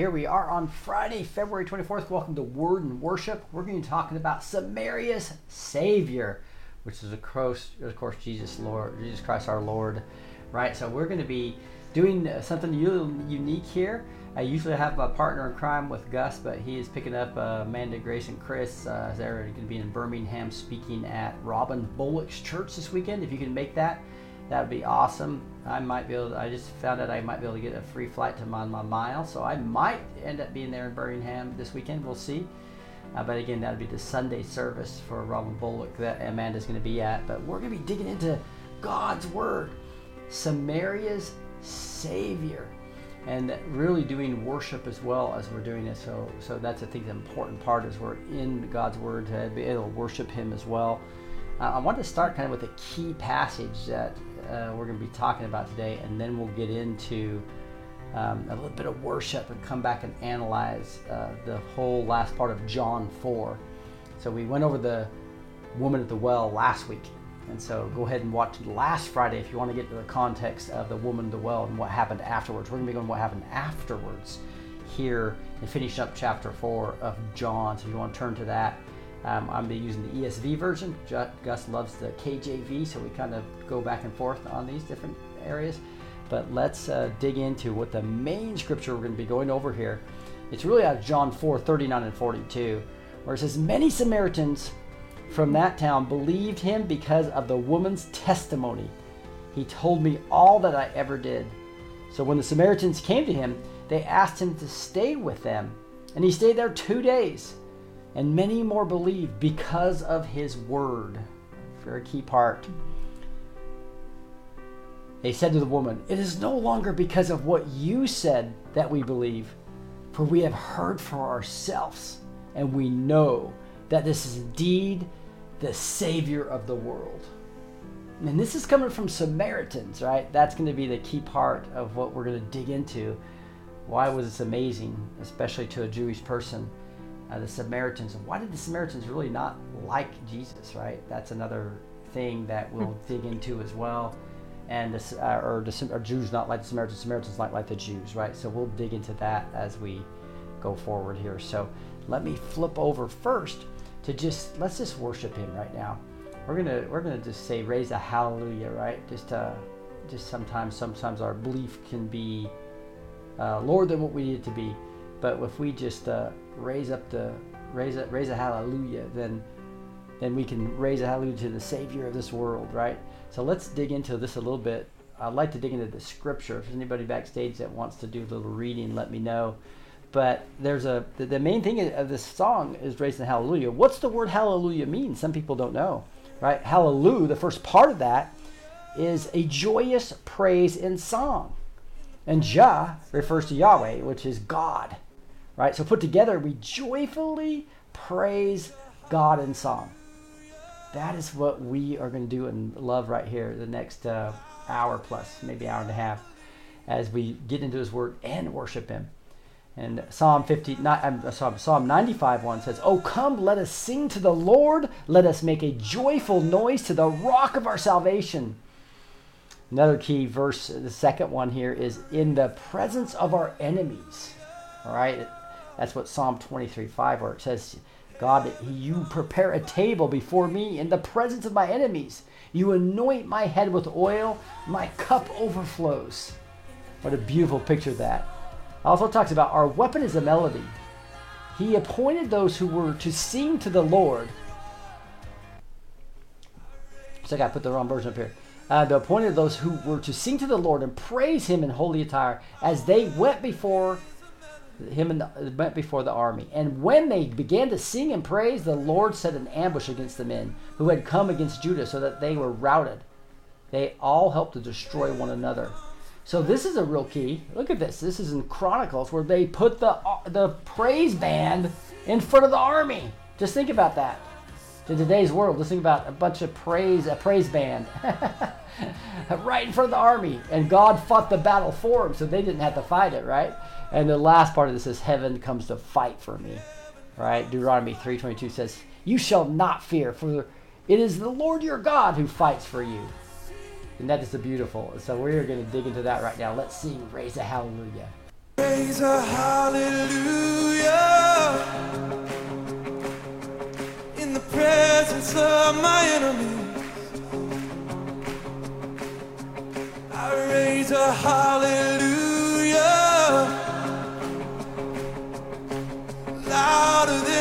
Here we are on Friday, February 24th. Welcome to Word and Worship. We're going to be talking about Samaria's Savior, which is of course, of course Jesus Lord, Jesus Christ our Lord. Right, so we're going to be doing something unique here. I usually have a partner in crime with Gus, but he is picking up uh, Amanda, Grace, and Chris. Uh, they're going to be in Birmingham speaking at Robin Bullock's church this weekend. If you can make that, that would be awesome. I might be able. To, I just found out I might be able to get a free flight to my mile, so I might end up being there in Birmingham this weekend. We'll see. Uh, but again, that'll be the Sunday service for Robin Bullock that Amanda's going to be at. But we're going to be digging into God's Word, Samaria's Savior, and really doing worship as well as we're doing it. So, so that's I think the important part is we're in God's Word to be able to worship Him as well. Uh, I want to start kind of with a key passage that uh, we're going to be talking about today, and then we'll get into um, a little bit of worship and come back and analyze uh, the whole last part of John 4. So we went over the woman at the well last week. And so go ahead and watch last Friday if you want to get to the context of the woman at the well and what happened afterwards. We're going to be going what happened afterwards here and finish up chapter 4 of John. So if you want to turn to that, um, I'm be using the ESV version. Gus loves the KJV, so we kind of go back and forth on these different areas. But let's uh, dig into what the main scripture we're going to be going over here. It's really out of John 4 39 and 42, where it says, Many Samaritans from that town believed him because of the woman's testimony. He told me all that I ever did. So when the Samaritans came to him, they asked him to stay with them. And he stayed there two days. And many more believed because of his word. Very key part. They said to the woman, It is no longer because of what you said that we believe, for we have heard for ourselves, and we know that this is indeed the Savior of the world. And this is coming from Samaritans, right? That's going to be the key part of what we're going to dig into. Why was this amazing, especially to a Jewish person? Uh, the Samaritans. Why did the Samaritans really not like Jesus, right? That's another thing that we'll dig into as well. And the, uh, or the or Jews not like the Samaritans, Samaritans not like the Jews, right? So we'll dig into that as we go forward here. So let me flip over first to just let's just worship Him right now. We're gonna we're gonna just say raise a hallelujah, right? Just uh, just sometimes sometimes our belief can be uh, lower than what we need it to be, but if we just uh, raise up the raise a raise a hallelujah, then then we can raise a hallelujah to the Savior of this world, right? So let's dig into this a little bit. I'd like to dig into the scripture. If there's anybody backstage that wants to do a little reading, let me know. But there's a the, the main thing of this song is raising hallelujah. What's the word hallelujah mean? Some people don't know, right? Hallelujah. The first part of that is a joyous praise in song, and Jah refers to Yahweh, which is God, right? So put together, we joyfully praise God in song. that is what we are going to do in love right here the next uh, hour plus, maybe hour and a half, as we get into His Word and worship Him. And Psalm 50, not, I'm sorry, Psalm 95 1 says, Oh, come, let us sing to the Lord. Let us make a joyful noise to the rock of our salvation. Another key verse, the second one here is in the presence of our enemies. All right, that's what Psalm 23 5, where it says, God, you prepare a table before me in the presence of my enemies. You anoint my head with oil, my cup overflows. What a beautiful picture that. Also talks about our weapon is a melody. He appointed those who were to sing to the Lord. So I got to put the wrong version up here. Uh, the appointed those who were to sing to the Lord and praise Him in holy attire as they went before him and the, went before the army. And when they began to sing and praise, the Lord set an ambush against the men who had come against Judah, so that they were routed. They all helped to destroy one another. So this is a real key. Look at this. This is in Chronicles where they put the the praise band in front of the army. Just think about that. In today's world, Let's think about a bunch of praise, a praise band, right in front of the army, and God fought the battle for them, so they didn't have to fight it, right? And the last part of this is heaven comes to fight for me, right? Deuteronomy three twenty two says, "You shall not fear, for it is the Lord your God who fights for you." And that is the beautiful. So we're going to dig into that right now. Let's sing Raise a Hallelujah. Praise a hallelujah presence of my enemies. I raise a hallelujah louder than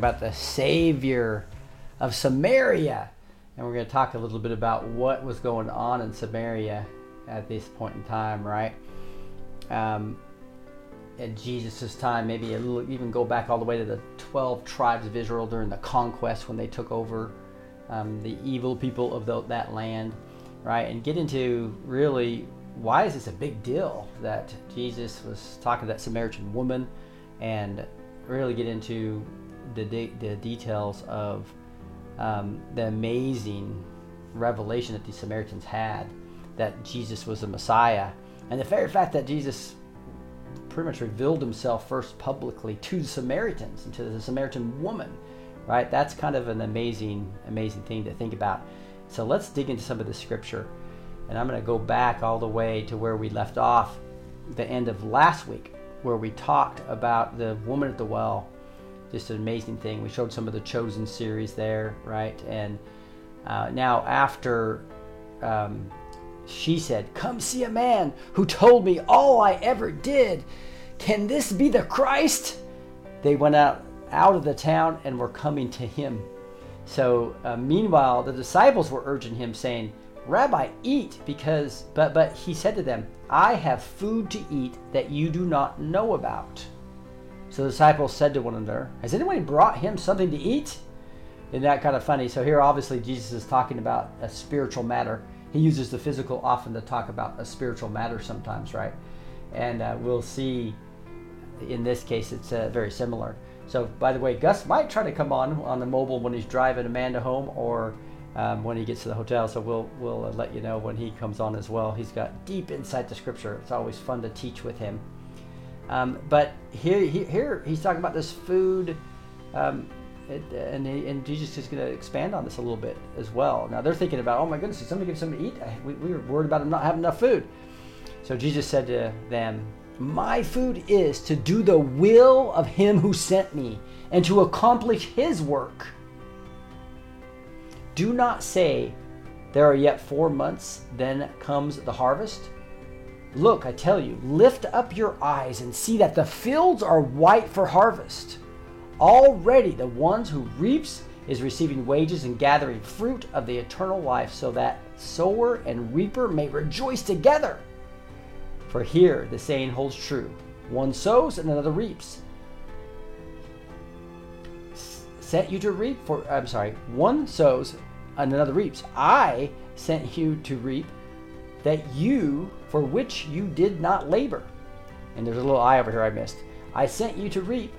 about the Savior of Samaria. And we're going to talk a little bit about what was going on in Samaria at this point in time, right? Um, at Jesus' time, maybe a little, even go back all the way to the 12 tribes of Israel during the conquest when they took over um, the evil people of the, that land, right? And get into really why is this a big deal that Jesus was talking to that Samaritan woman and really get into the, de- the details of um, the amazing revelation that the Samaritans had that Jesus was the Messiah. And the very fact that Jesus pretty much revealed himself first publicly to the Samaritans and to the Samaritan woman, right? That's kind of an amazing, amazing thing to think about. So let's dig into some of the scripture. And I'm going to go back all the way to where we left off the end of last week, where we talked about the woman at the well just an amazing thing. We showed some of the Chosen series there, right? And uh, now after um, she said, "Come see a man who told me all I ever did. Can this be the Christ?" They went out out of the town and were coming to him. So uh, meanwhile, the disciples were urging him, saying, "Rabbi, eat," because but but he said to them, "I have food to eat that you do not know about." So the disciples said to one another, Has anyone brought him something to eat? Isn't that kind of funny? So here, obviously, Jesus is talking about a spiritual matter. He uses the physical often to talk about a spiritual matter sometimes, right? And uh, we'll see in this case it's uh, very similar. So, by the way, Gus might try to come on on the mobile when he's driving Amanda home or um, when he gets to the hotel. So we'll we'll uh, let you know when he comes on as well. He's got deep insight to Scripture. It's always fun to teach with him. Um, but here, here he's talking about this food, um, it, and, and Jesus is going to expand on this a little bit as well. Now they're thinking about, oh my goodness, did somebody give something to eat? We, we were worried about them not having enough food. So Jesus said to them, My food is to do the will of him who sent me and to accomplish his work. Do not say, There are yet four months, then comes the harvest. Look, I tell you, lift up your eyes and see that the fields are white for harvest. Already the ones who reaps is receiving wages and gathering fruit of the eternal life, so that sower and reaper may rejoice together. For here the saying holds true one sows and another reaps. Sent you to reap for, I'm sorry, one sows and another reaps. I sent you to reap that you, for which you did not labor. And there's a little I over here I missed. I sent you to reap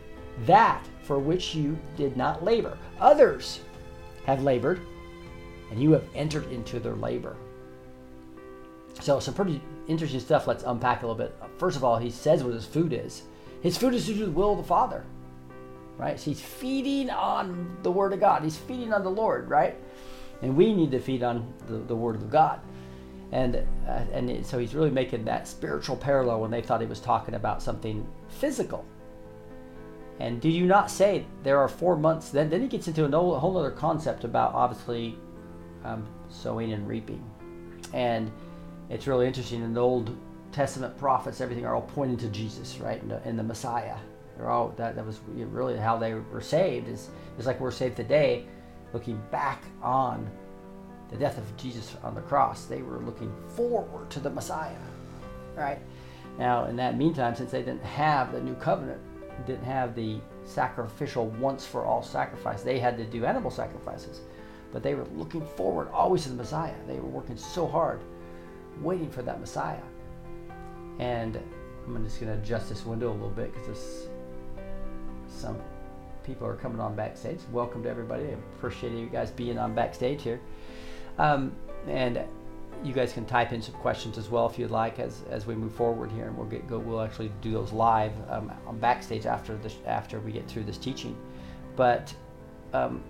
that for which you did not labor. Others have labored, and you have entered into their labor. So, some pretty interesting stuff. Let's unpack a little bit. First of all, he says what his food is. His food is to do the will of the Father, right? So he's feeding on the Word of God. He's feeding on the Lord, right? And we need to feed on the, the Word of God and uh, and so he's really making that spiritual parallel when they thought he was talking about something physical. And do you not say there are four months? Then then he gets into a whole other concept about obviously um, sowing and reaping, and it's really interesting. In the Old Testament prophets, everything are all pointing to Jesus, right? In the, the Messiah. They're all that that was really how they were saved. Is is like we're saved today, looking back on the death of Jesus on the cross, they were looking forward to the Messiah. Right? Now, in that meantime, since they didn't have the new covenant, didn't have the sacrificial once for all sacrifice, they had to do animal sacrifices. But they were looking forward always to the Messiah. They were working so hard, waiting for that Messiah. And I'm just going to adjust this window a little bit because some people are coming on backstage. Welcome to everybody. I appreciate you guys being on backstage here. Um, and you guys can type in some questions as well if you'd like as, as we move forward here, and we'll get go. We'll actually do those live um, on backstage after this after we get through this teaching. But um,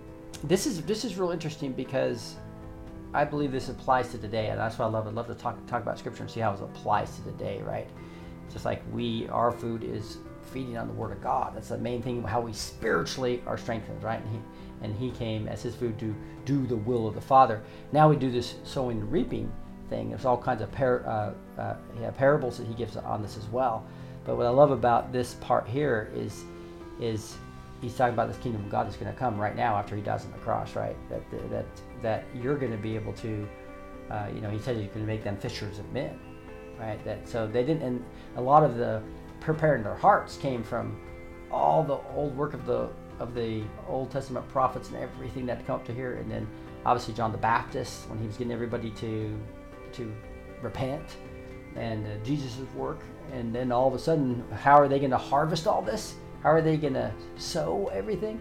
this is this is real interesting because I believe this applies to today, and that's why I love it. love to talk talk about scripture and see how it applies to today, right? Just like we, our food is feeding on the Word of God. That's the main thing. How we spiritually are strengthened, right? And he, and he came as his food to do the will of the Father. Now we do this sowing and reaping thing. There's all kinds of par- uh, uh, yeah, parables that he gives on this as well. But what I love about this part here is, is he's talking about this kingdom of God that's going to come right now after he dies on the cross, right? That that that you're going to be able to, uh, you know, he said you're going to make them fishers of men, right? That so they didn't, and a lot of the preparing their hearts came from all the old work of the of the Old Testament prophets and everything that come up to here, and then obviously John the Baptist when he was getting everybody to to repent, and uh, Jesus' work, and then all of a sudden, how are they going to harvest all this? How are they going to sow everything?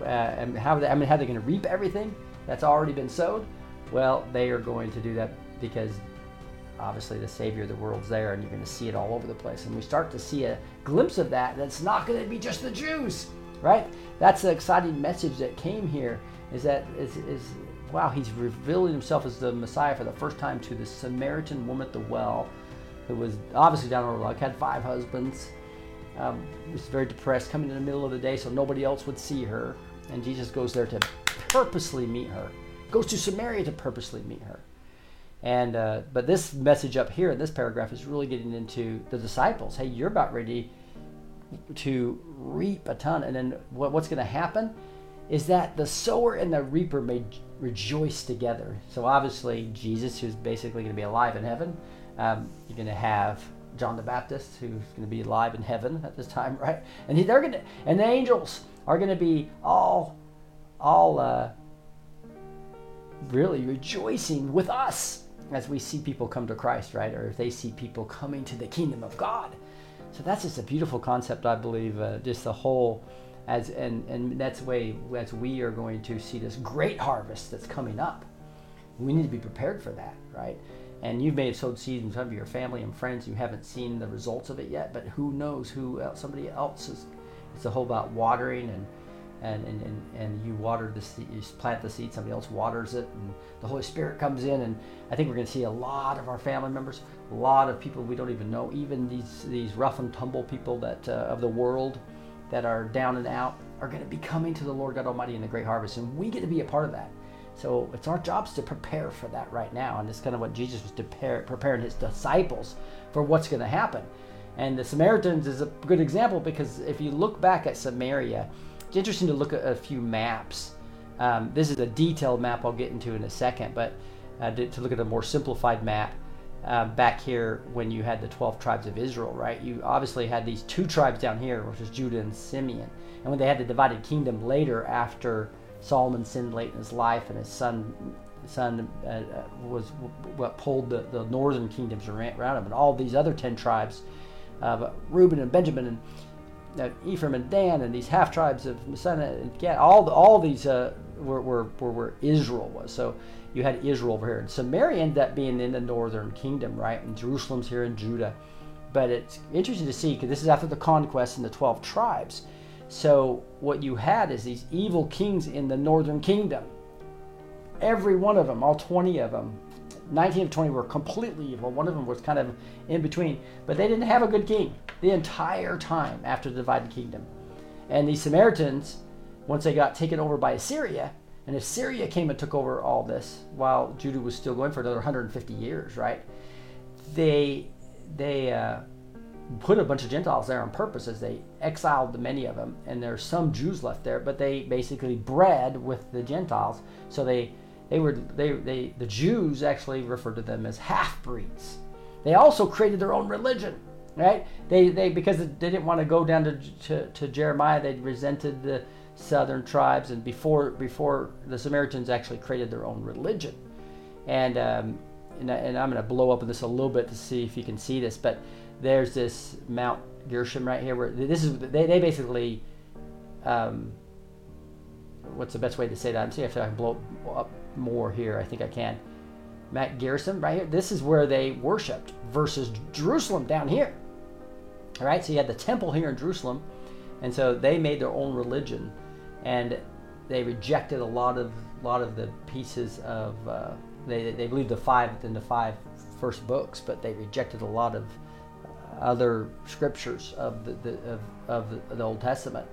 Uh, and how they, I mean, how are they going to reap everything that's already been sowed? Well, they are going to do that because obviously the Savior of the world's there, and you're going to see it all over the place. And we start to see a glimpse of that. That's not going to be just the Jews, right? That's the exciting message that came here. Is that is, is wow? He's revealing himself as the Messiah for the first time to the Samaritan woman at the well, who was obviously down on her luck, had five husbands um, was very depressed, coming in the middle of the day so nobody else would see her. And Jesus goes there to purposely meet her, goes to Samaria to purposely meet her. And uh, but this message up here in this paragraph is really getting into the disciples. Hey, you're about ready to reap a ton, and then what, what's going to happen is that the sower and the reaper may rejoice together. So obviously, Jesus, who's basically going to be alive in heaven, um, you're going to have John the Baptist, who's going to be alive in heaven at this time, right? And he, they're going to, and the angels are going to be all, all, uh, really rejoicing with us as we see people come to Christ, right? Or if they see people coming to the kingdom of God. So that's just a beautiful concept, I believe. Uh, just the whole, as and and that's the way as we are going to see this great harvest that's coming up. We need to be prepared for that, right? and you may have sowed seeds in some of your family and friends you haven't seen the results of it yet but who knows who else somebody else is it's a whole about watering and and, and, and, and you water the seed, you plant the seed, somebody else waters it, and the Holy Spirit comes in. And I think we're going to see a lot of our family members, a lot of people we don't even know, even these these rough and tumble people that uh, of the world that are down and out, are going to be coming to the Lord God Almighty in the great harvest, and we get to be a part of that. So it's our jobs to prepare for that right now. And it's kind of what Jesus was prepare, preparing his disciples for what's going to happen. And the Samaritans is a good example because if you look back at Samaria, it's interesting to look at a few maps. Um, this is a detailed map I'll get into in a second, but uh, to, look at a more simplified map, uh, back here when you had the 12 tribes of Israel, right? You obviously had these two tribes down here, which is Judah and Simeon. And when they had the divided kingdom later after Solomon sinned late in his life, and his son son uh, uh was what pulled the, the northern kingdoms around him, and all these other ten tribes, uh, Reuben and Benjamin and Ephraim and Dan, and these half tribes of Manasseh and Gad, all the, all these uh, were, were, were where Israel was. So you had Israel over here, and Samaria ended up being in the northern kingdom, right? And Jerusalem's here in Judah. But it's interesting to see because this is after the conquest and the twelve tribes so what you had is these evil kings in the northern kingdom. Every one of them, all 20 of them, 19 of 20 were completely evil. One of them was kind of in between, but they didn't have a good king the entire time after the divided kingdom. And these Samaritans, once they got taken over by Assyria, and Assyria came and took over all this while Judah was still going for another 150 years, right? They they uh, put a bunch of Gentiles there on purpose as they exiled the many of them, and there's some Jews left there, but they basically bred with the Gentiles. So they they were they, they the Jews actually referred to them as half breeds. They also created their own religion, right? They they because they didn't want to go down to, to, to Jeremiah, they resented the southern tribes, and before before the Samaritans actually created their own religion, and um, and, and I'm going to blow up on this a little bit to see if you can see this, but there's this Mount Gerizim right here where this is they, they basically um, what's the best way to say that? I'm if I can blow up more here. I think I can. Mount Gerizim, right here. This is where they worshipped versus Jerusalem down here. All right, so you had the temple here in Jerusalem, and so they made their own religion, and they rejected a lot of lot of the pieces of uh, they they believed the five in the five first books, but they rejected a lot of other scriptures of the, the of, of the, Old Testament,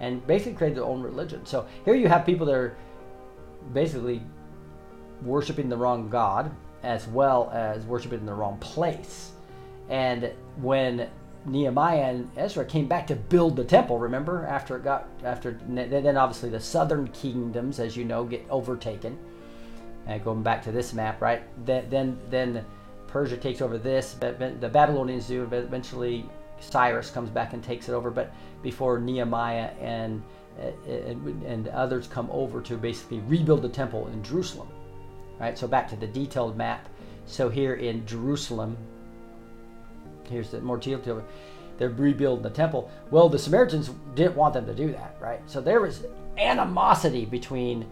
and basically created their own religion. So here you have people that are basically worshiping the wrong God as well as worshiping in the wrong place. And when Nehemiah and Ezra came back to build the temple. Remember, after it got after then obviously the southern kingdoms, as you know, get overtaken. And going back to this map, right? Then then then Persia takes over this. The Babylonians do. Eventually, Cyrus comes back and takes it over. But before Nehemiah and and, and others come over to basically rebuild the temple in Jerusalem, right? So back to the detailed map. So here in Jerusalem, here's the more detailed. They're rebuilding the temple. Well, the Samaritans didn't want them to do that, right? So there was animosity between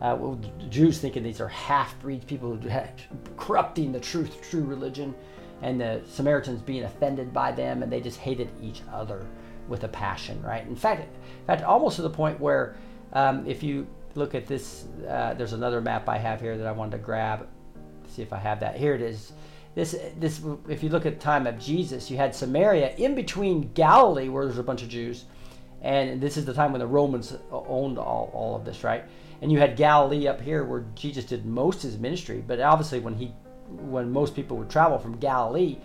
uh, well, Jews thinking these are half breeds, people who had corrupting the truth, true religion, and the Samaritans being offended by them, and they just hated each other with a passion, right? In fact, in fact, almost to the point where, um, if you look at this, uh, there's another map I have here that I wanted to grab. See if I have that. Here it is. This, this, if you look at the time of Jesus, you had Samaria in between Galilee, where there's a bunch of Jews, and this is the time when the Romans owned all, all of this, right? And you had Galilee up here, where Jesus did most of his ministry. But obviously, when he, when most people would travel from Galilee,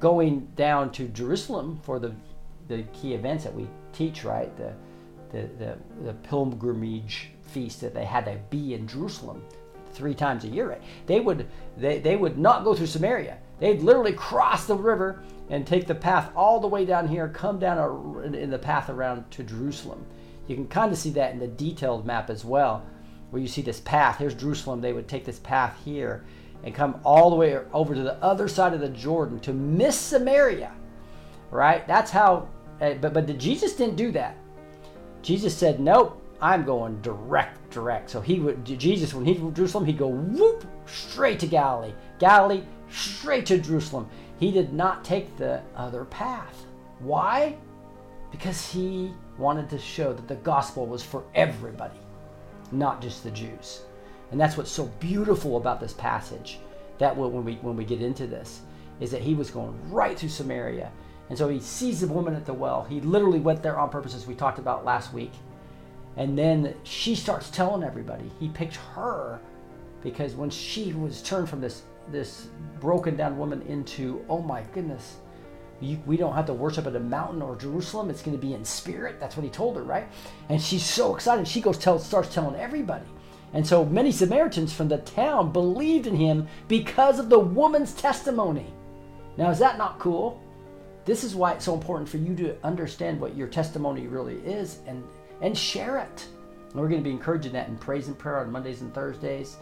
going down to Jerusalem for the, the key events that we teach, right? The, the, the, the pilgrimage feast that they had to be in Jerusalem three times a year. They would they, they would not go through Samaria. They'd literally cross the river and take the path all the way down here, come down a, in the path around to Jerusalem. You can kind of see that in the detailed map as well, where you see this path. Here's Jerusalem. They would take this path here and come all the way over to the other side of the Jordan to miss Samaria. Right? That's how. Eh, but but Jesus didn't do that. Jesus said, "Nope, I'm going direct, direct. So he would, Jesus, when he went to Jerusalem, he'd go whoop straight to Galilee. Galilee, straight to Jerusalem. He did not take the other path. Why? Because he wanted to show that the gospel was for everybody, not just the Jews. And that's what's so beautiful about this passage. That when we when we get into this, is that he was going right through Samaria. And so he sees the woman at the well. He literally went there on purpose, as we talked about last week. And then she starts telling everybody. He picked her because when she was turned from this this broken down woman into, oh my goodness, you, we don't have to worship at a mountain or Jerusalem. It's going to be in spirit. That's what he told her, right? And she's so excited. She goes tell starts telling everybody. And so many Samaritans from the town believed in him because of the woman's testimony. Now, is that not cool? This is why it's so important for you to understand what your testimony really is and and share it. And we're going to be encouraging that in praise and prayer on Mondays and Thursdays.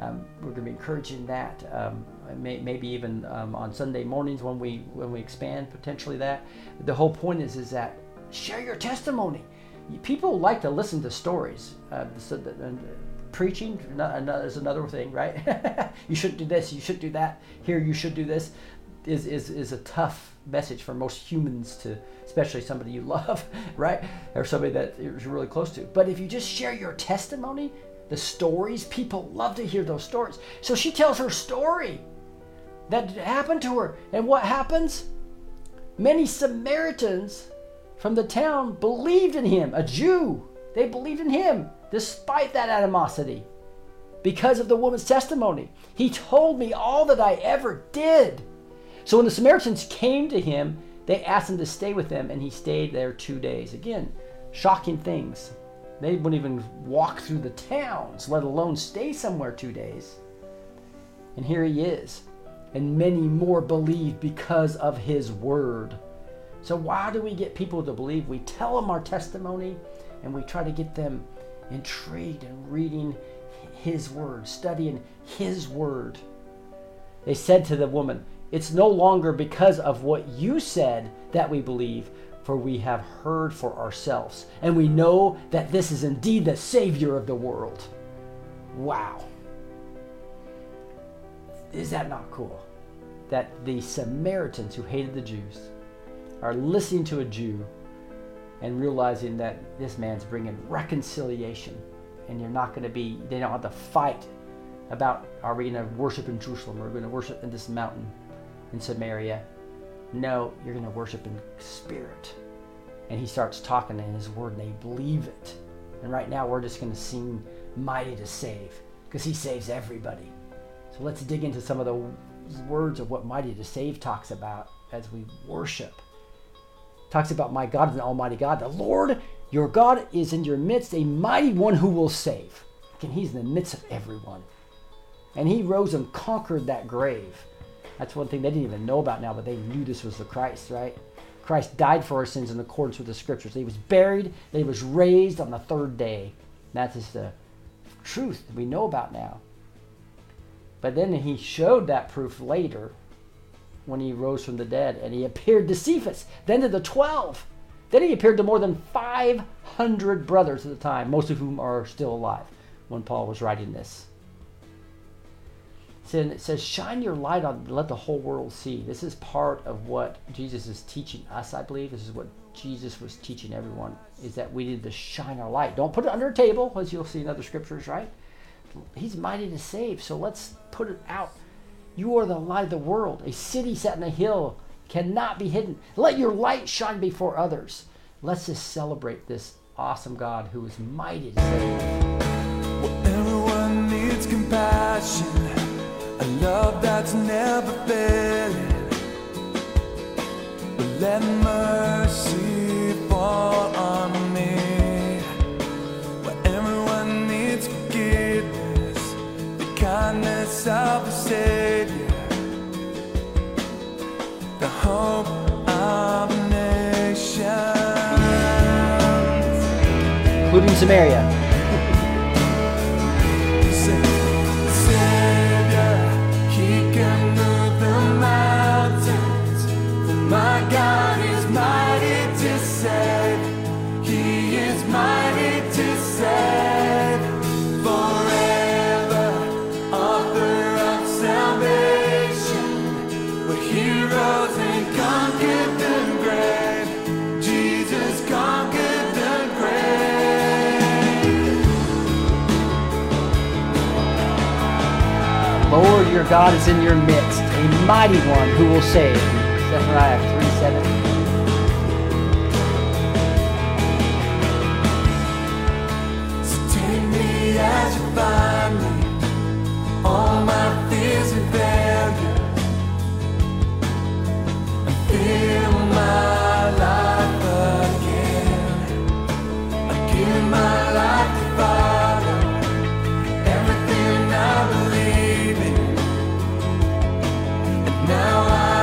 Um, we're going to be encouraging that um, may, maybe even um, on Sunday mornings when we when we expand potentially that. The whole point is is that share your testimony. People like to listen to stories. Uh, so uh, preaching is another thing, right? you should do this. You should do that. Here, you should do this. Is is is a tough message for most humans to especially somebody you love, right? Or somebody that you're really close to. But if you just share your testimony, the stories, people love to hear those stories. So she tells her story that happened to her. And what happens? Many Samaritans from the town believed in him, a Jew. They believed in him despite that animosity because of the woman's testimony. He told me all that I ever did. So when the Samaritans came to him, they asked him to stay with them, and he stayed there two days. Again, shocking things. They wouldn't even walk through the towns, let alone stay somewhere two days. And here he is. And many more believe because of his word. So, why do we get people to believe? We tell them our testimony and we try to get them intrigued and reading his word, studying his word. They said to the woman, it's no longer because of what you said that we believe, for we have heard for ourselves, and we know that this is indeed the Savior of the world. Wow. Is that not cool? That the Samaritans who hated the Jews are listening to a Jew and realizing that this man's bringing reconciliation and you're not going to be, they don't have to fight about are we going to worship in Jerusalem or are we going to worship in this mountain in Samaria. No, you're going to worship in spirit. And he starts talking in his word and they believe it. And right now we're just going to sing Mighty to Save because he saves everybody. So let's dig into some of the words of what Mighty to Save talks about as we worship talks about my God is an almighty God. The Lord your God is in your midst, a mighty one who will save. And he's in the midst of everyone. And he rose and conquered that grave. That's one thing they didn't even know about now, but they knew this was the Christ, right? Christ died for our sins in accordance with the scriptures. He was buried, he was raised on the third day. That is just the truth we know about now. But then he showed that proof later when he rose from the dead and he appeared to Cephas, then to the 12. Then he appeared to more than 500 brothers at the time, most of whom are still alive when Paul was writing this. So it says, shine your light on, let the whole world see. This is part of what Jesus is teaching us, I believe. This is what Jesus was teaching everyone, is that we need to shine our light. Don't put it under a table, as you'll see in other scriptures, right? He's mighty to save, so let's put it out. You are the light of the world. A city set on a hill cannot be hidden. Let your light shine before others. Let's just celebrate this awesome God who is mighty to save. Everyone needs compassion, a love that's never failing. But let mercy fall on me. Where everyone needs forgiveness, the kindness of a Savior, the hope of nations. Including Samaria. Your God is in your midst, a mighty one who will save. Zephaniah 3 7. So take me as you find me, all my life to Father, everything I believe in, now I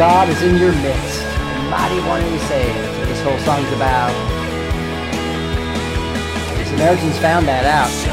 God is in your midst, a mighty one who will save. That's what this whole song's about. The Samaritans found that out.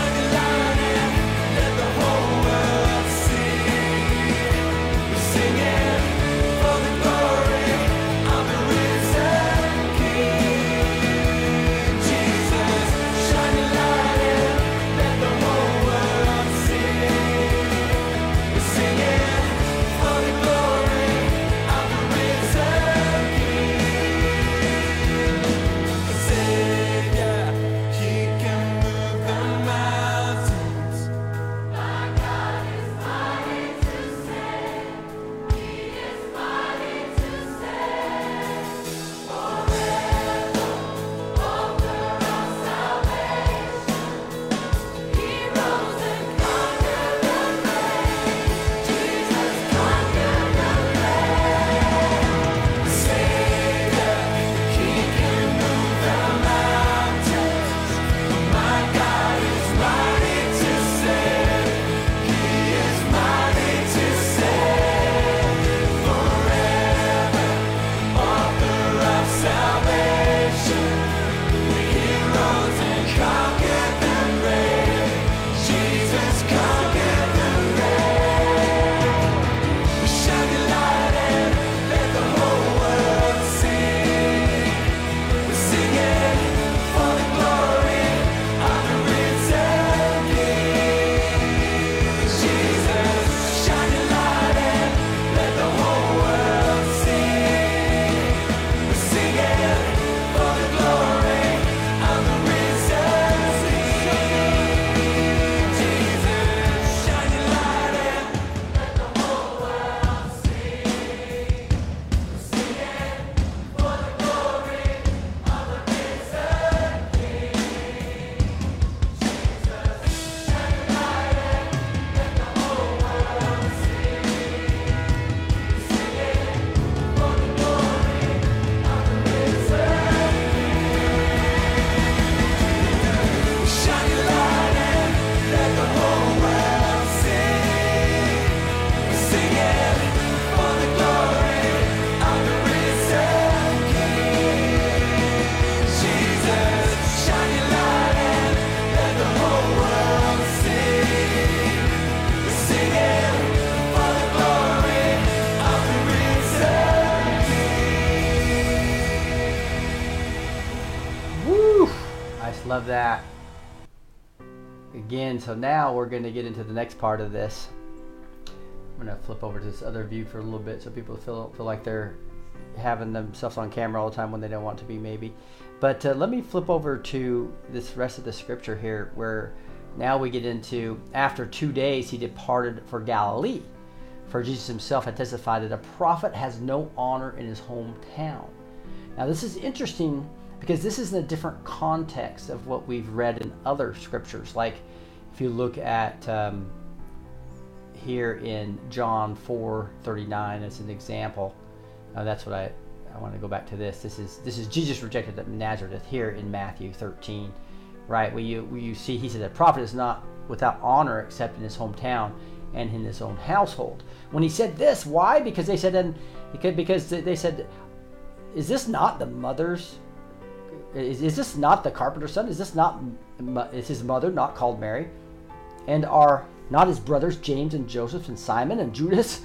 That. Again, so now we're going to get into the next part of this. I'm going to flip over to this other view for a little bit so people feel, feel like they're having themselves on camera all the time when they don't want to be, maybe. But uh, let me flip over to this rest of the scripture here where now we get into after two days he departed for Galilee. For Jesus himself had testified that a prophet has no honor in his hometown. Now, this is interesting because this is in a different context of what we've read in other scriptures. Like if you look at um, here in John 4 39 as an example, uh, that's what I, I want to go back to this. This is this is Jesus rejected at Nazareth here in Matthew 13, right? Where you, where you see he said a prophet is not without honor except in his hometown and in his own household. When he said this, why? Because they said, and because they said, is this not the mother's? Is, is this not the carpenter's son? Is this not is his mother not called Mary? And are not his brothers James and Joseph and Simon and Judas?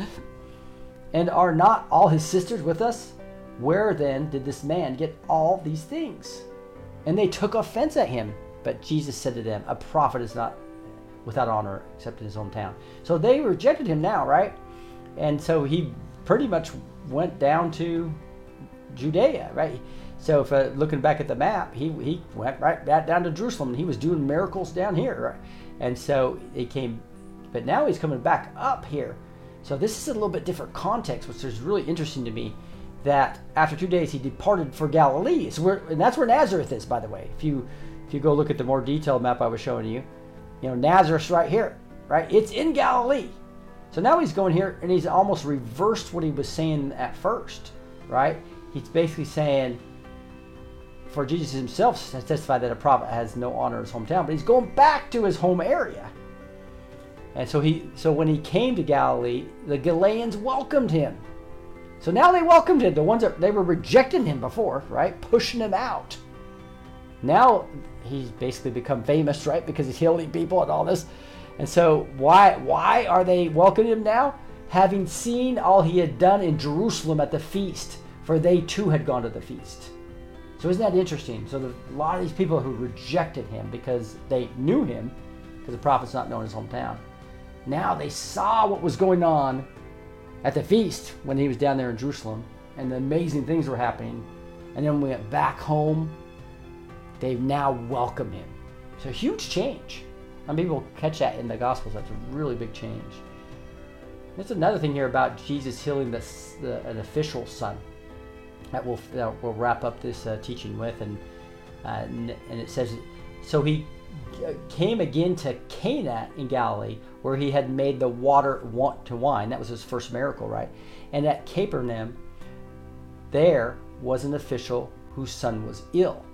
and are not all his sisters with us? Where then did this man get all these things? And they took offense at him. But Jesus said to them, A prophet is not without honor except in his hometown. So they rejected him now, right? And so he pretty much went down to Judea, right? So if uh, looking back at the map, he, he went right back down to Jerusalem and he was doing miracles down here, right? And so he came, but now he's coming back up here. So this is a little bit different context, which is really interesting to me. That after two days he departed for Galilee. So we're, and that's where Nazareth is, by the way. If you if you go look at the more detailed map I was showing you, you know Nazareth's right here, right? It's in Galilee. So now he's going here and he's almost reversed what he was saying at first, right? He's basically saying, for Jesus himself has testified that a prophet has no honor in his hometown, but he's going back to his home area. And so he so when he came to Galilee, the Galileans welcomed him. So now they welcomed him. The ones that they were rejecting him before, right? Pushing him out. Now he's basically become famous, right? Because he's healing people and all this. And so why why are they welcoming him now? Having seen all he had done in Jerusalem at the feast, for they too had gone to the feast. So isn't that interesting? So the, a lot of these people who rejected him because they knew him, because the prophet's not known in his hometown. Now they saw what was going on at the feast when he was down there in Jerusalem, and the amazing things were happening. And then when we went back home, they now welcome him. So huge change. And people catch that in the Gospels. That's a really big change. There's another thing here about Jesus healing the, the an official son that we'll, that we'll wrap up this uh, teaching with. And, uh, and, and it says, So he came again to Cana in Galilee, where he had made the water want to wine. That was his first miracle, right? And at Capernaum, there was an official whose son was ill.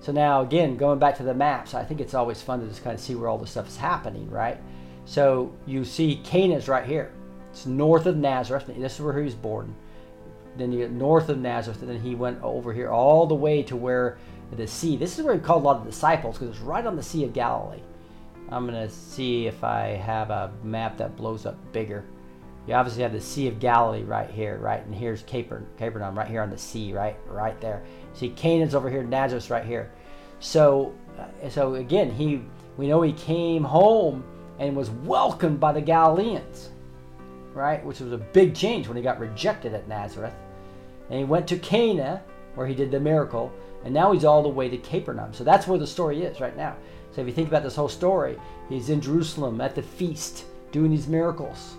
So now, again, going back to the maps, I think it's always fun to just kind of see where all this stuff is happening, right? So you see Cana's right here. It's north of Nazareth. This is where he was born. Then you get north of Nazareth, and then he went over here all the way to where the sea. This is where he called a lot of disciples because it's right on the Sea of Galilee. I'm to see if I have a map that blows up bigger. You obviously have the Sea of Galilee right here, right? And here's Caper, Capernaum right here on the sea, right? Right there. See, Cana's over here, Nazareth's right here. So, uh, so again, he we know he came home and was welcomed by the Galileans, right? Which was a big change when he got rejected at Nazareth. And he went to Cana, where he did the miracle, and now he's all the way to Capernaum. So that's where the story is right now. So if you think about this whole story, he's in Jerusalem at the feast doing these miracles.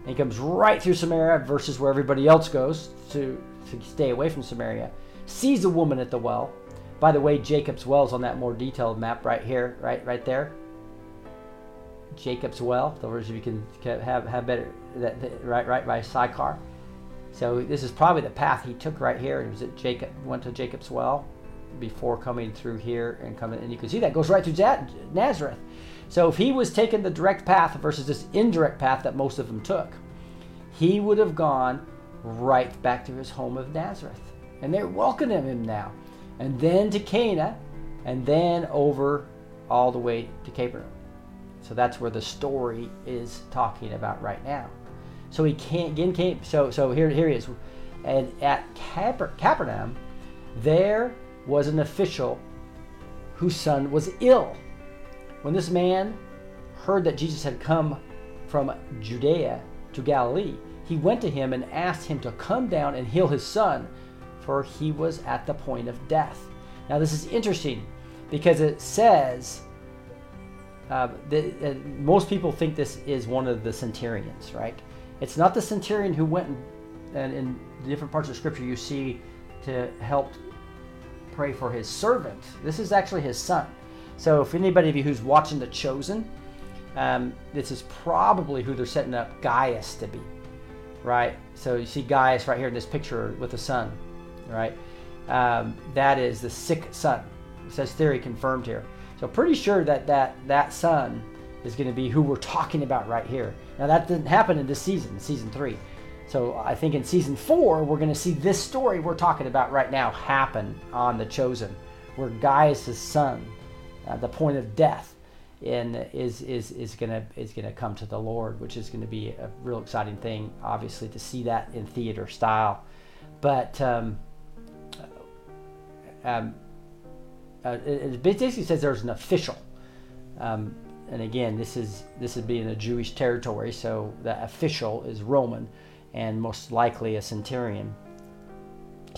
And he comes right through Samaria versus where everybody else goes to, to stay away from Samaria. Sees a woman at the well. By the way, Jacob's well is on that more detailed map right here, right, right there. Jacob's well. The words you can have have better that, that right right by Sychar. So this is probably the path he took right here. He was at Jacob went to Jacob's well before coming through here and coming and you can see that goes right through Nazareth. So if he was taking the direct path versus this indirect path that most of them took, he would have gone right back to his home of Nazareth. And they're welcoming him now. And then to Cana, and then over all the way to Capernaum. So that's where the story is talking about right now. So he can't again came. So so here here he is, and at Caper, Capernaum, there was an official whose son was ill. When this man heard that Jesus had come from Judea to Galilee, he went to him and asked him to come down and heal his son, for he was at the point of death. Now, this is interesting because it says uh, the, uh, most people think this is one of the centurions, right? It's not the centurion who went and, in different parts of Scripture you see to help pray for his servant. This is actually his son. So, if anybody of you who's watching The Chosen, um, this is probably who they're setting up Gaius to be, right? So you see Gaius right here in this picture with the son, right? Um, that is the sick son. It says theory confirmed here. So pretty sure that that that son is going to be who we're talking about right here. Now that didn't happen in this season, season three. So I think in season four we're going to see this story we're talking about right now happen on the chosen, where Gaius' son, at the point of death, in is is is gonna is gonna come to the Lord, which is going to be a real exciting thing, obviously, to see that in theater style. But um, um, uh, it basically says there's an official. Um, and again, this is this is being a Jewish territory, so the official is Roman, and most likely a centurion.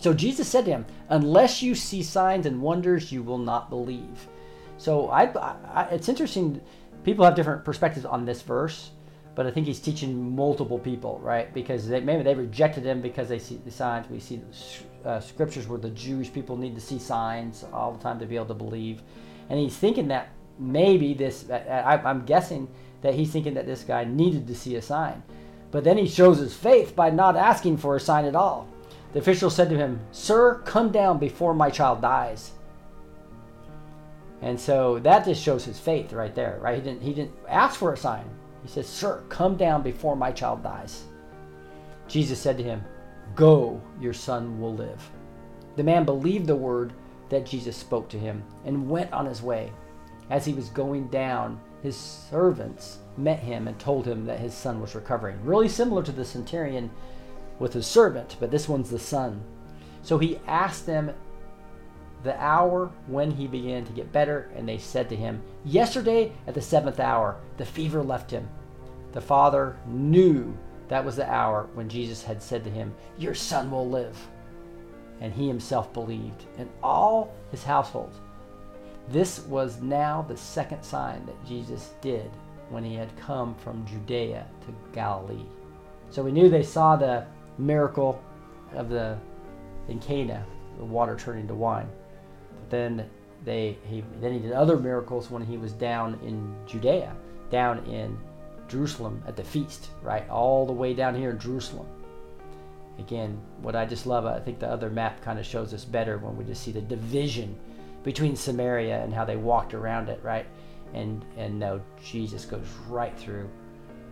So Jesus said to him, "Unless you see signs and wonders, you will not believe." So I, I, it's interesting. People have different perspectives on this verse, but I think he's teaching multiple people, right? Because they, maybe they rejected him because they see the signs. We see uh, scriptures where the Jewish people need to see signs all the time to be able to believe, and he's thinking that maybe this. I, I'm guessing that he's thinking that this guy needed to see a sign, but then he shows his faith by not asking for a sign at all. The official said to him, "Sir, come down before my child dies." And so that just shows his faith right there, right? He didn't he didn't ask for a sign. He says, "Sir, come down before my child dies." Jesus said to him, "Go, your son will live." The man believed the word that Jesus spoke to him and went on his way. As he was going down, his servants met him and told him that his son was recovering. Really similar to the centurion with his servant, but this one's the son. So he asked them the hour when he began to get better, and they said to him, Yesterday at the seventh hour, the fever left him. The father knew that was the hour when Jesus had said to him, Your son will live. And he himself believed, and all his household. This was now the second sign that Jesus did when he had come from Judea to Galilee. So we knew they saw the miracle of the in Cana, the water turning to wine. But then they he then he did other miracles when he was down in Judea, down in Jerusalem at the feast, right? All the way down here in Jerusalem. Again, what I just love, I think the other map kind of shows us better when we just see the division between Samaria and how they walked around it, right? And and no, Jesus goes right through,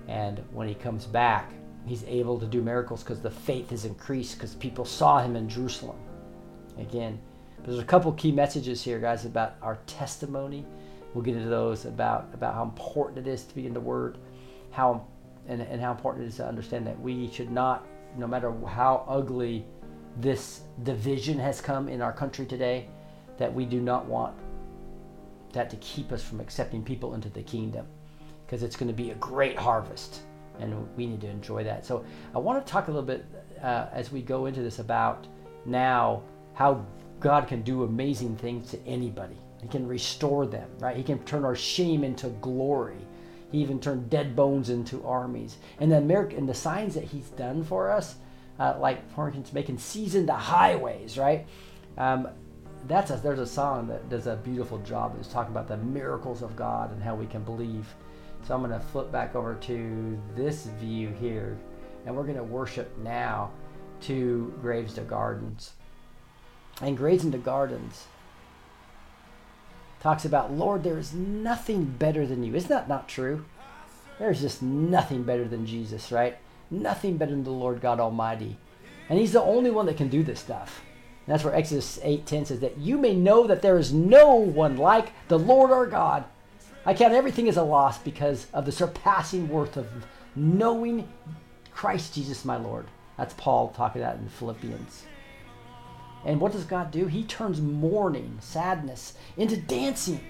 and when he comes back, he's able to do miracles because the faith is increased because people saw him in Jerusalem. Again, there's a couple key messages here, guys, about our testimony. We'll get into those about about how important it is to be in the Word, how and, and how important it is to understand that we should not, no matter how ugly this division has come in our country today, that we do not want that to keep us from accepting people into the kingdom, because it's going to be a great harvest, and we need to enjoy that. So I want to talk a little bit uh, as we go into this about now how God can do amazing things to anybody. He can restore them, right? He can turn our shame into glory. He even turned dead bones into armies. And the American, and the signs that He's done for us, uh, like for instance, making seas the highways, right? Um, that's a, there's a song that does a beautiful job. It's talking about the miracles of God and how we can believe. So I'm going to flip back over to this view here, and we're going to worship now to Graves to Gardens. And Graves into Gardens talks about, Lord, there is nothing better than you. Isn't that not true? There's just nothing better than Jesus, right? Nothing better than the Lord God Almighty. And He's the only one that can do this stuff. And that's where Exodus 8:10 says that you may know that there is no one like the Lord our God. I count everything as a loss because of the surpassing worth of knowing Christ Jesus my Lord. That's Paul talking about in Philippians. And what does God do? He turns mourning, sadness, into dancing.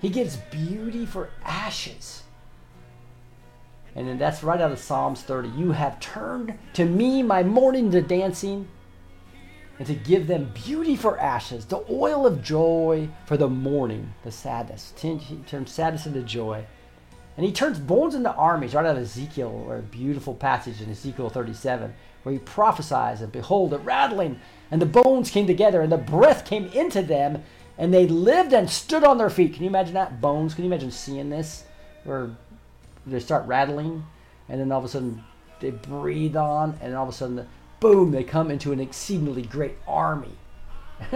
He gives beauty for ashes. And then that's right out of Psalms 30. You have turned to me my mourning to dancing, and to give them beauty for ashes, the oil of joy for the mourning, the sadness. He turns sadness into joy. And he turns bones into armies, right out of Ezekiel, or a beautiful passage in Ezekiel 37, where he prophesies, and behold, a rattling, and the bones came together, and the breath came into them, and they lived and stood on their feet. Can you imagine that? Bones. Can you imagine seeing this? Where they start rattling, and then all of a sudden they breathe on, and all of a sudden, boom, they come into an exceedingly great army.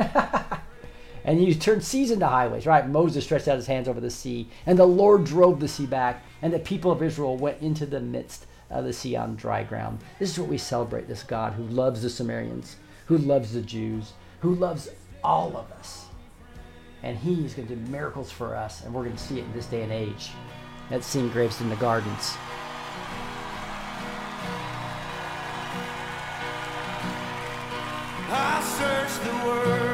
and you turn seas into highways, right? Moses stretched out his hands over the sea, and the Lord drove the sea back, and the people of Israel went into the midst of the sea on dry ground. This is what we celebrate this God who loves the Samaritans, who loves the Jews, who loves all of us. And He's going to do miracles for us, and we're going to see it in this day and age. That's seeing Graves in the gardens. I searched the world,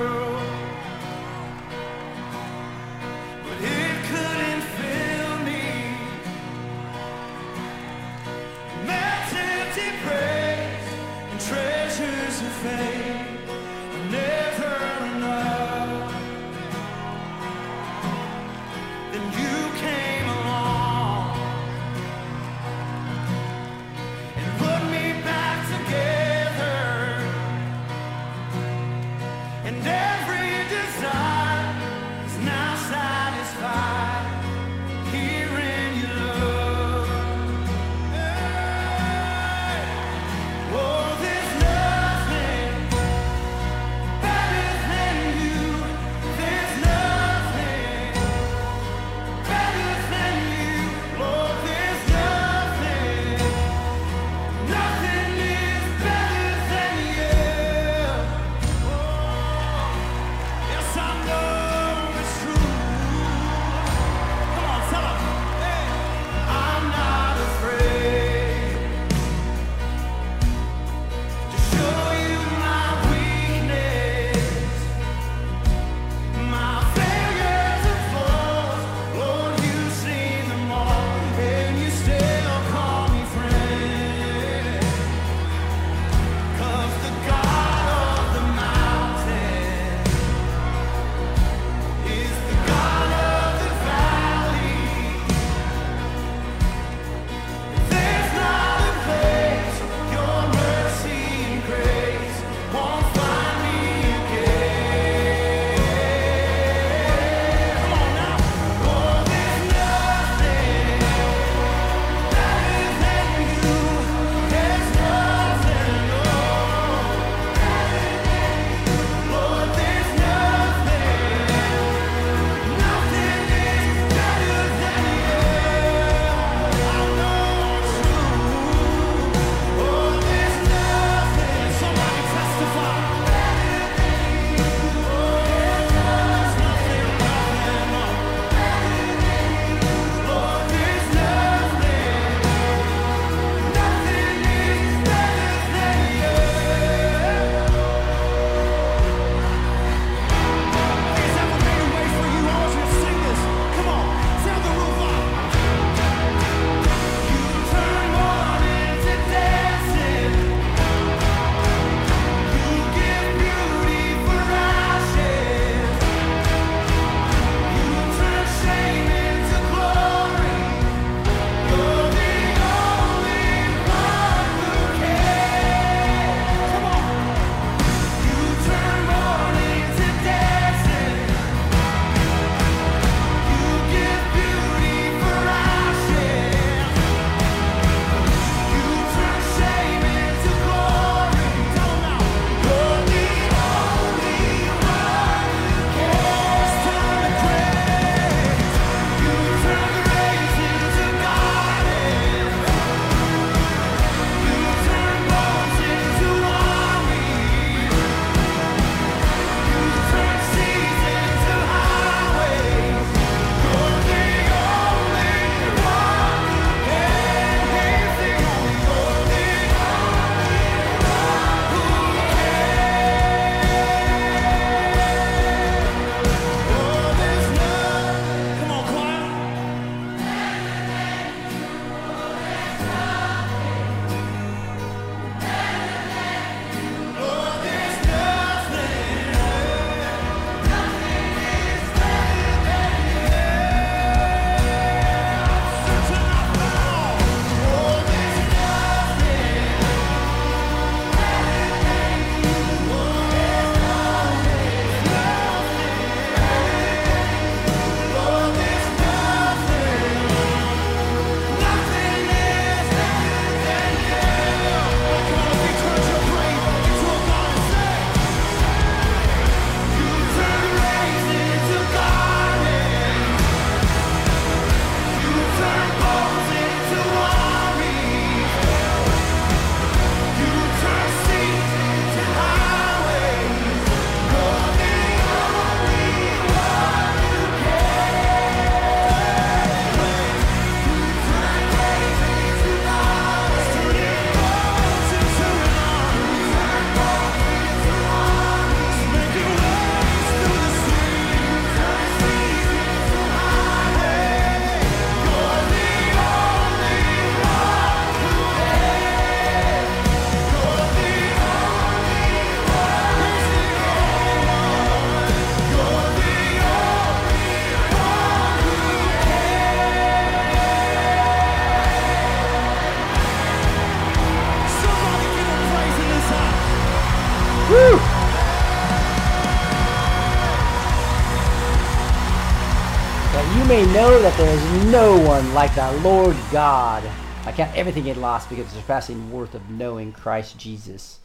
may know that there is no one like the Lord God. I count everything in loss because the surpassing worth of knowing Christ Jesus.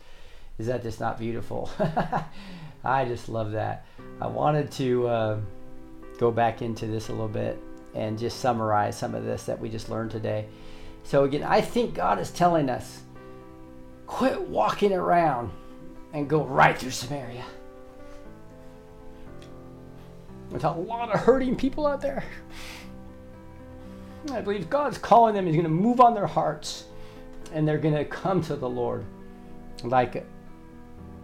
Is that just not beautiful? I just love that. I wanted to uh, go back into this a little bit and just summarize some of this that we just learned today. So, again, I think God is telling us quit walking around and go right through Samaria. There's a lot of hurting people out there. I believe God's calling them. He's going to move on their hearts and they're going to come to the Lord. Like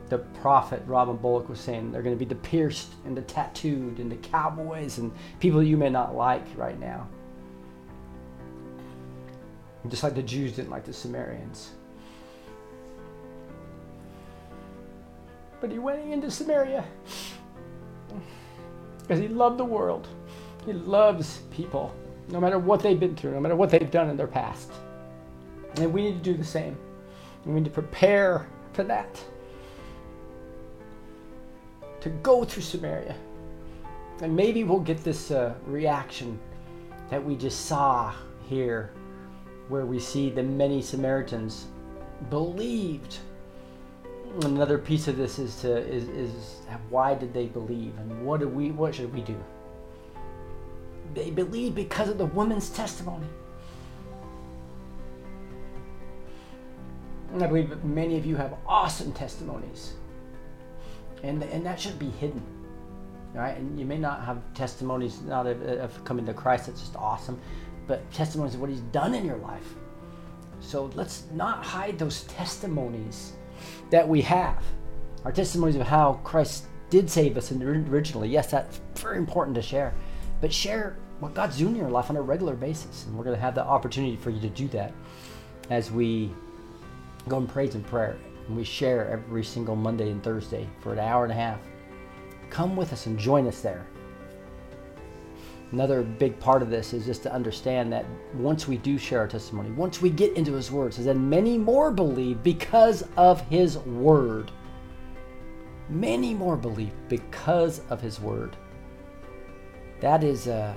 the prophet Robin Bullock was saying, they're going to be the pierced and the tattooed and the cowboys and people you may not like right now. Just like the Jews didn't like the Samaritans. But he went into Samaria because he loved the world. He loves people, no matter what they've been through, no matter what they've done in their past. And we need to do the same. We need to prepare for that. To go through Samaria. And maybe we'll get this uh, reaction that we just saw here, where we see the many Samaritans believed another piece of this is to is, is why did they believe and what do we what should we do? They believed because of the woman's testimony. And i believe that many of you have awesome testimonies. And and that should be hidden right? And you may not have testimonies not of, of coming to christ that's just awesome but testimonies of what he's done in your life. So let's not hide those testimonies that we have. Our testimonies of how Christ did save us originally. Yes, that's very important to share. But share what God's doing in your life on a regular basis. And we're going to have the opportunity for you to do that as we go in praise and prayer. And we share every single Monday and Thursday for an hour and a half. Come with us and join us there. Another big part of this is just to understand that once we do share our testimony, once we get into His Word, says, then many more believe because of His Word. Many more believe because of His Word. That is uh,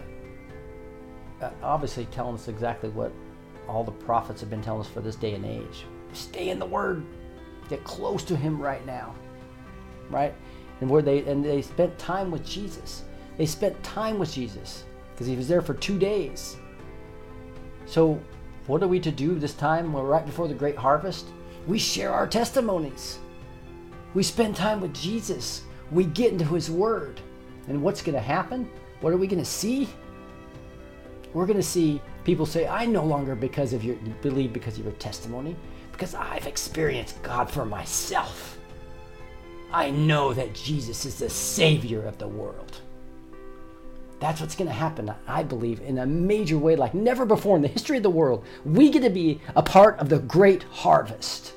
uh, obviously telling us exactly what all the prophets have been telling us for this day and age. Stay in the Word. Get close to Him right now, right? And where they and they spent time with Jesus. They spent time with Jesus because he was there for two days. So, what are we to do this time? We're right before the great harvest. We share our testimonies. We spend time with Jesus. We get into his word. And what's going to happen? What are we going to see? We're going to see people say, I no longer because of your believe because of your testimony, because I've experienced God for myself. I know that Jesus is the Savior of the world. That's what's going to happen, I believe, in a major way like never before in the history of the world. We get to be a part of the great harvest.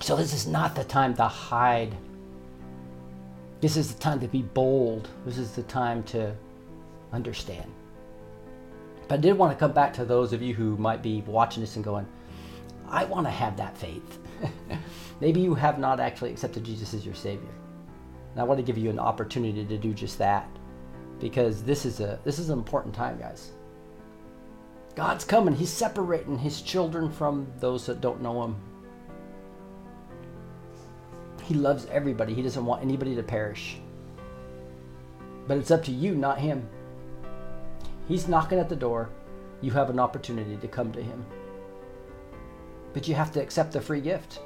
So, this is not the time to hide. This is the time to be bold. This is the time to understand. But I did want to come back to those of you who might be watching this and going, I want to have that faith. Maybe you have not actually accepted Jesus as your Savior. And I want to give you an opportunity to do just that because this is a this is an important time, guys. God's coming. He's separating his children from those that don't know him. He loves everybody. He doesn't want anybody to perish. But it's up to you, not him. He's knocking at the door. You have an opportunity to come to him. But you have to accept the free gift.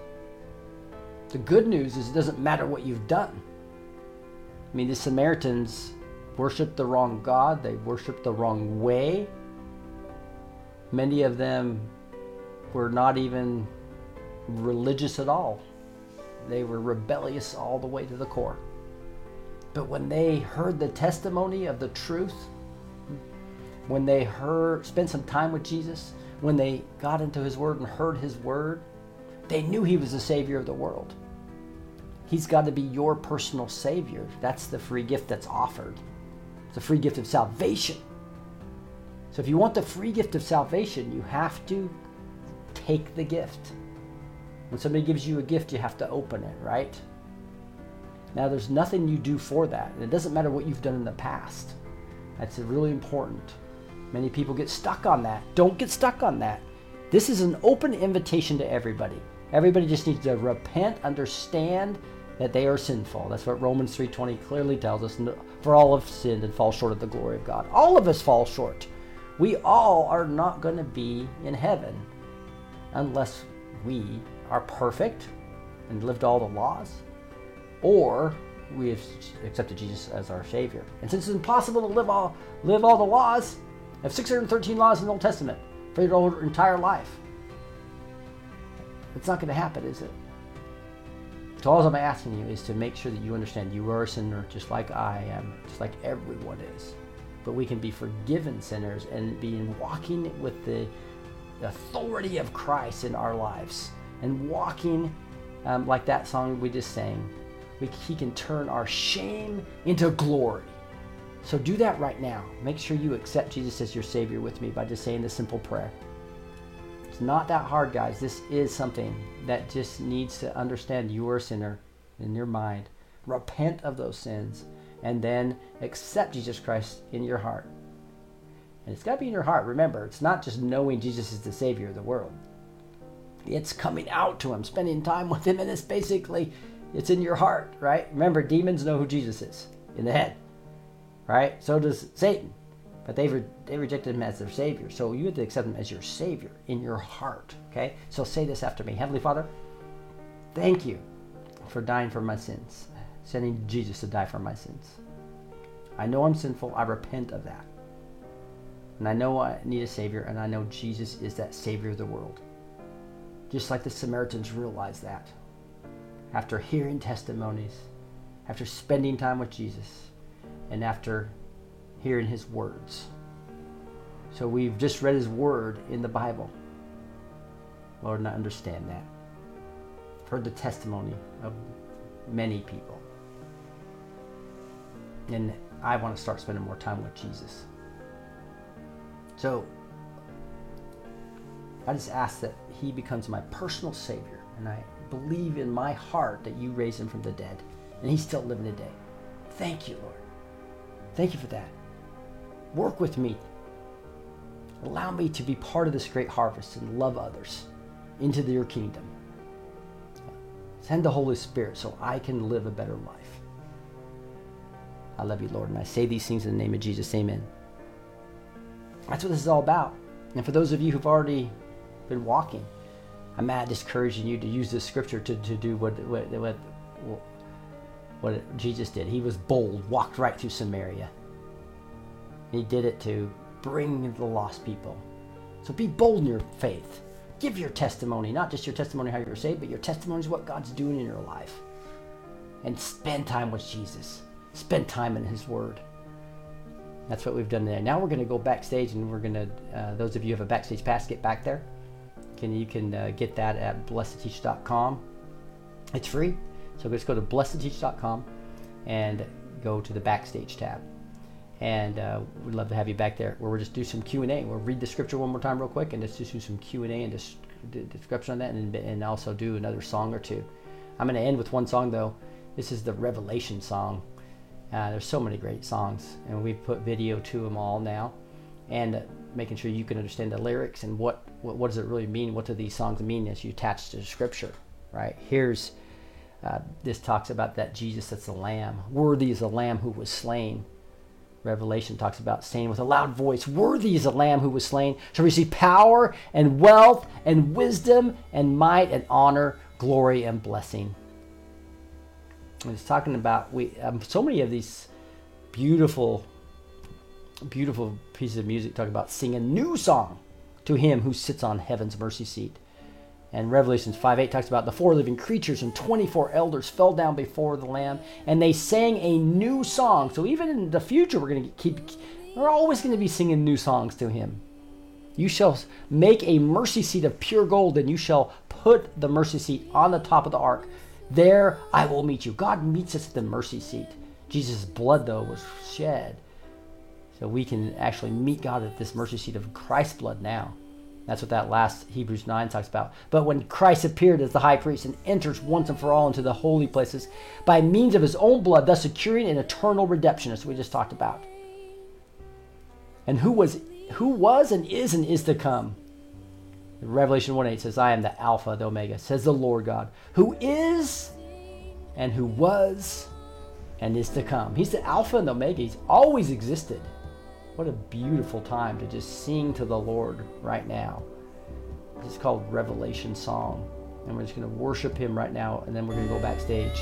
The good news is it doesn't matter what you've done. I mean, the Samaritans worshiped the wrong God, they worshiped the wrong way. Many of them were not even religious at all, they were rebellious all the way to the core. But when they heard the testimony of the truth, when they heard spent some time with Jesus, when they got into his word and heard his word, they knew he was the savior of the world. He's got to be your personal Savior. That's the free gift that's offered. It's a free gift of salvation. So if you want the free gift of salvation, you have to take the gift. When somebody gives you a gift, you have to open it, right? Now, there's nothing you do for that. And it doesn't matter what you've done in the past. That's really important. Many people get stuck on that. Don't get stuck on that. This is an open invitation to everybody. Everybody just needs to repent, understand that they are sinful. That's what Romans 3:20 clearly tells us. For all have sinned and fall short of the glory of God. All of us fall short. We all are not going to be in heaven unless we are perfect and lived all the laws, or we have accepted Jesus as our Savior. And since it's impossible to live all live all the laws, I have 613 laws in the Old Testament for your entire life. It's not going to happen, is it? So all I'm asking you is to make sure that you understand you are a sinner just like I am, just like everyone is. But we can be forgiven sinners and be walking with the authority of Christ in our lives and walking um, like that song we just sang. We, he can turn our shame into glory. So do that right now. Make sure you accept Jesus as your Savior with me by just saying the simple prayer. It's not that hard, guys. This is something that just needs to understand you are a sinner in your mind. Repent of those sins and then accept Jesus Christ in your heart. And it's got to be in your heart. Remember, it's not just knowing Jesus is the Savior of the world. It's coming out to Him, spending time with Him, and it's basically, it's in your heart, right? Remember, demons know who Jesus is in the head, right? So does Satan. But they, re- they rejected Him as their Savior. So you have to accept Him as your Savior in your heart, okay? So say this after me Heavenly Father, thank you for dying for my sins, sending Jesus to die for my sins. I know I'm sinful. I repent of that. And I know I need a Savior, and I know Jesus is that Savior of the world. Just like the Samaritans realized that. After hearing testimonies, after spending time with Jesus, and after hearing His words. So we've just read His word in the Bible. Lord, and I understand that. I've heard the testimony of many people. And I want to start spending more time with Jesus. So I just ask that he becomes my personal savior. And I believe in my heart that you raised him from the dead. And he's still living today. Thank you, Lord. Thank you for that. Work with me. Allow me to be part of this great harvest and love others into your kingdom. Send the Holy Spirit so I can live a better life. I love you, Lord, and I say these things in the name of Jesus. Amen. That's what this is all about. And for those of you who've already been walking, I'm not discouraging you to use this scripture to, to do what, what, what, what Jesus did. He was bold, walked right through Samaria. He did it to bring the lost people. So be bold in your faith. Give your testimony, not just your testimony how you're saved, but your testimony is what God's doing in your life. And spend time with Jesus. Spend time in His Word. That's what we've done today. Now we're going to go backstage, and we're going to. Uh, those of you who have a backstage pass, get back there. Can you can uh, get that at blessed2teach.com. It's free, so just go to blessed2teach.com and go to the backstage tab. And uh, we'd love to have you back there, where we'll just do some Q and A. We'll read the scripture one more time, real quick, and just, just do some Q and A and just description on that, and, and also do another song or two. I'm going to end with one song though. This is the Revelation song. Uh, there's so many great songs, and we put video to them all now, and uh, making sure you can understand the lyrics and what, what what does it really mean. What do these songs mean as you attach to the scripture, right? Here's uh, this talks about that Jesus that's the Lamb, worthy is the Lamb who was slain. Revelation talks about saying with a loud voice, Worthy is the Lamb who was slain to receive power and wealth and wisdom and might and honor, glory and blessing. And it's talking about we um, so many of these beautiful, beautiful pieces of music talk about sing a new song to him who sits on heaven's mercy seat. And Revelations 5 8 talks about the four living creatures and 24 elders fell down before the Lamb and they sang a new song. So even in the future, we're going to keep, we're always going to be singing new songs to Him. You shall make a mercy seat of pure gold and you shall put the mercy seat on the top of the ark. There I will meet you. God meets us at the mercy seat. Jesus' blood, though, was shed. So we can actually meet God at this mercy seat of Christ's blood now. That's what that last Hebrews 9 talks about. But when Christ appeared as the high priest and enters once and for all into the holy places by means of his own blood, thus securing an eternal redemption, as we just talked about. And who was who was and is and is to come. Revelation 1 8 says, I am the Alpha, the Omega, says the Lord God, who is and who was and is to come. He's the Alpha and the Omega. He's always existed. What a beautiful time to just sing to the Lord right now. It's called Revelation Song. And we're just going to worship Him right now, and then we're going to go backstage.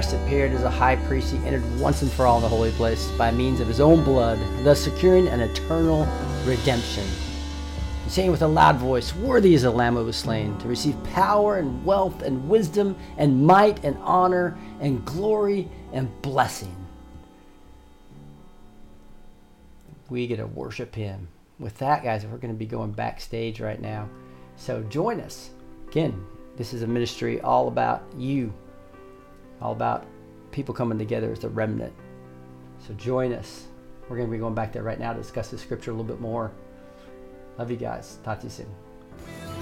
Christ appeared as a high priest, he entered once and for all the holy place by means of his own blood, thus securing an eternal redemption. And saying with a loud voice, Worthy is the Lamb who was slain, to receive power and wealth and wisdom and might and honor and glory and blessing. we get to worship him. With that, guys, we're going to be going backstage right now. So join us. Again, this is a ministry all about you, all about people coming together as a remnant. So join us. We're going to be going back there right now to discuss the scripture a little bit more. Love you guys. Talk to you soon.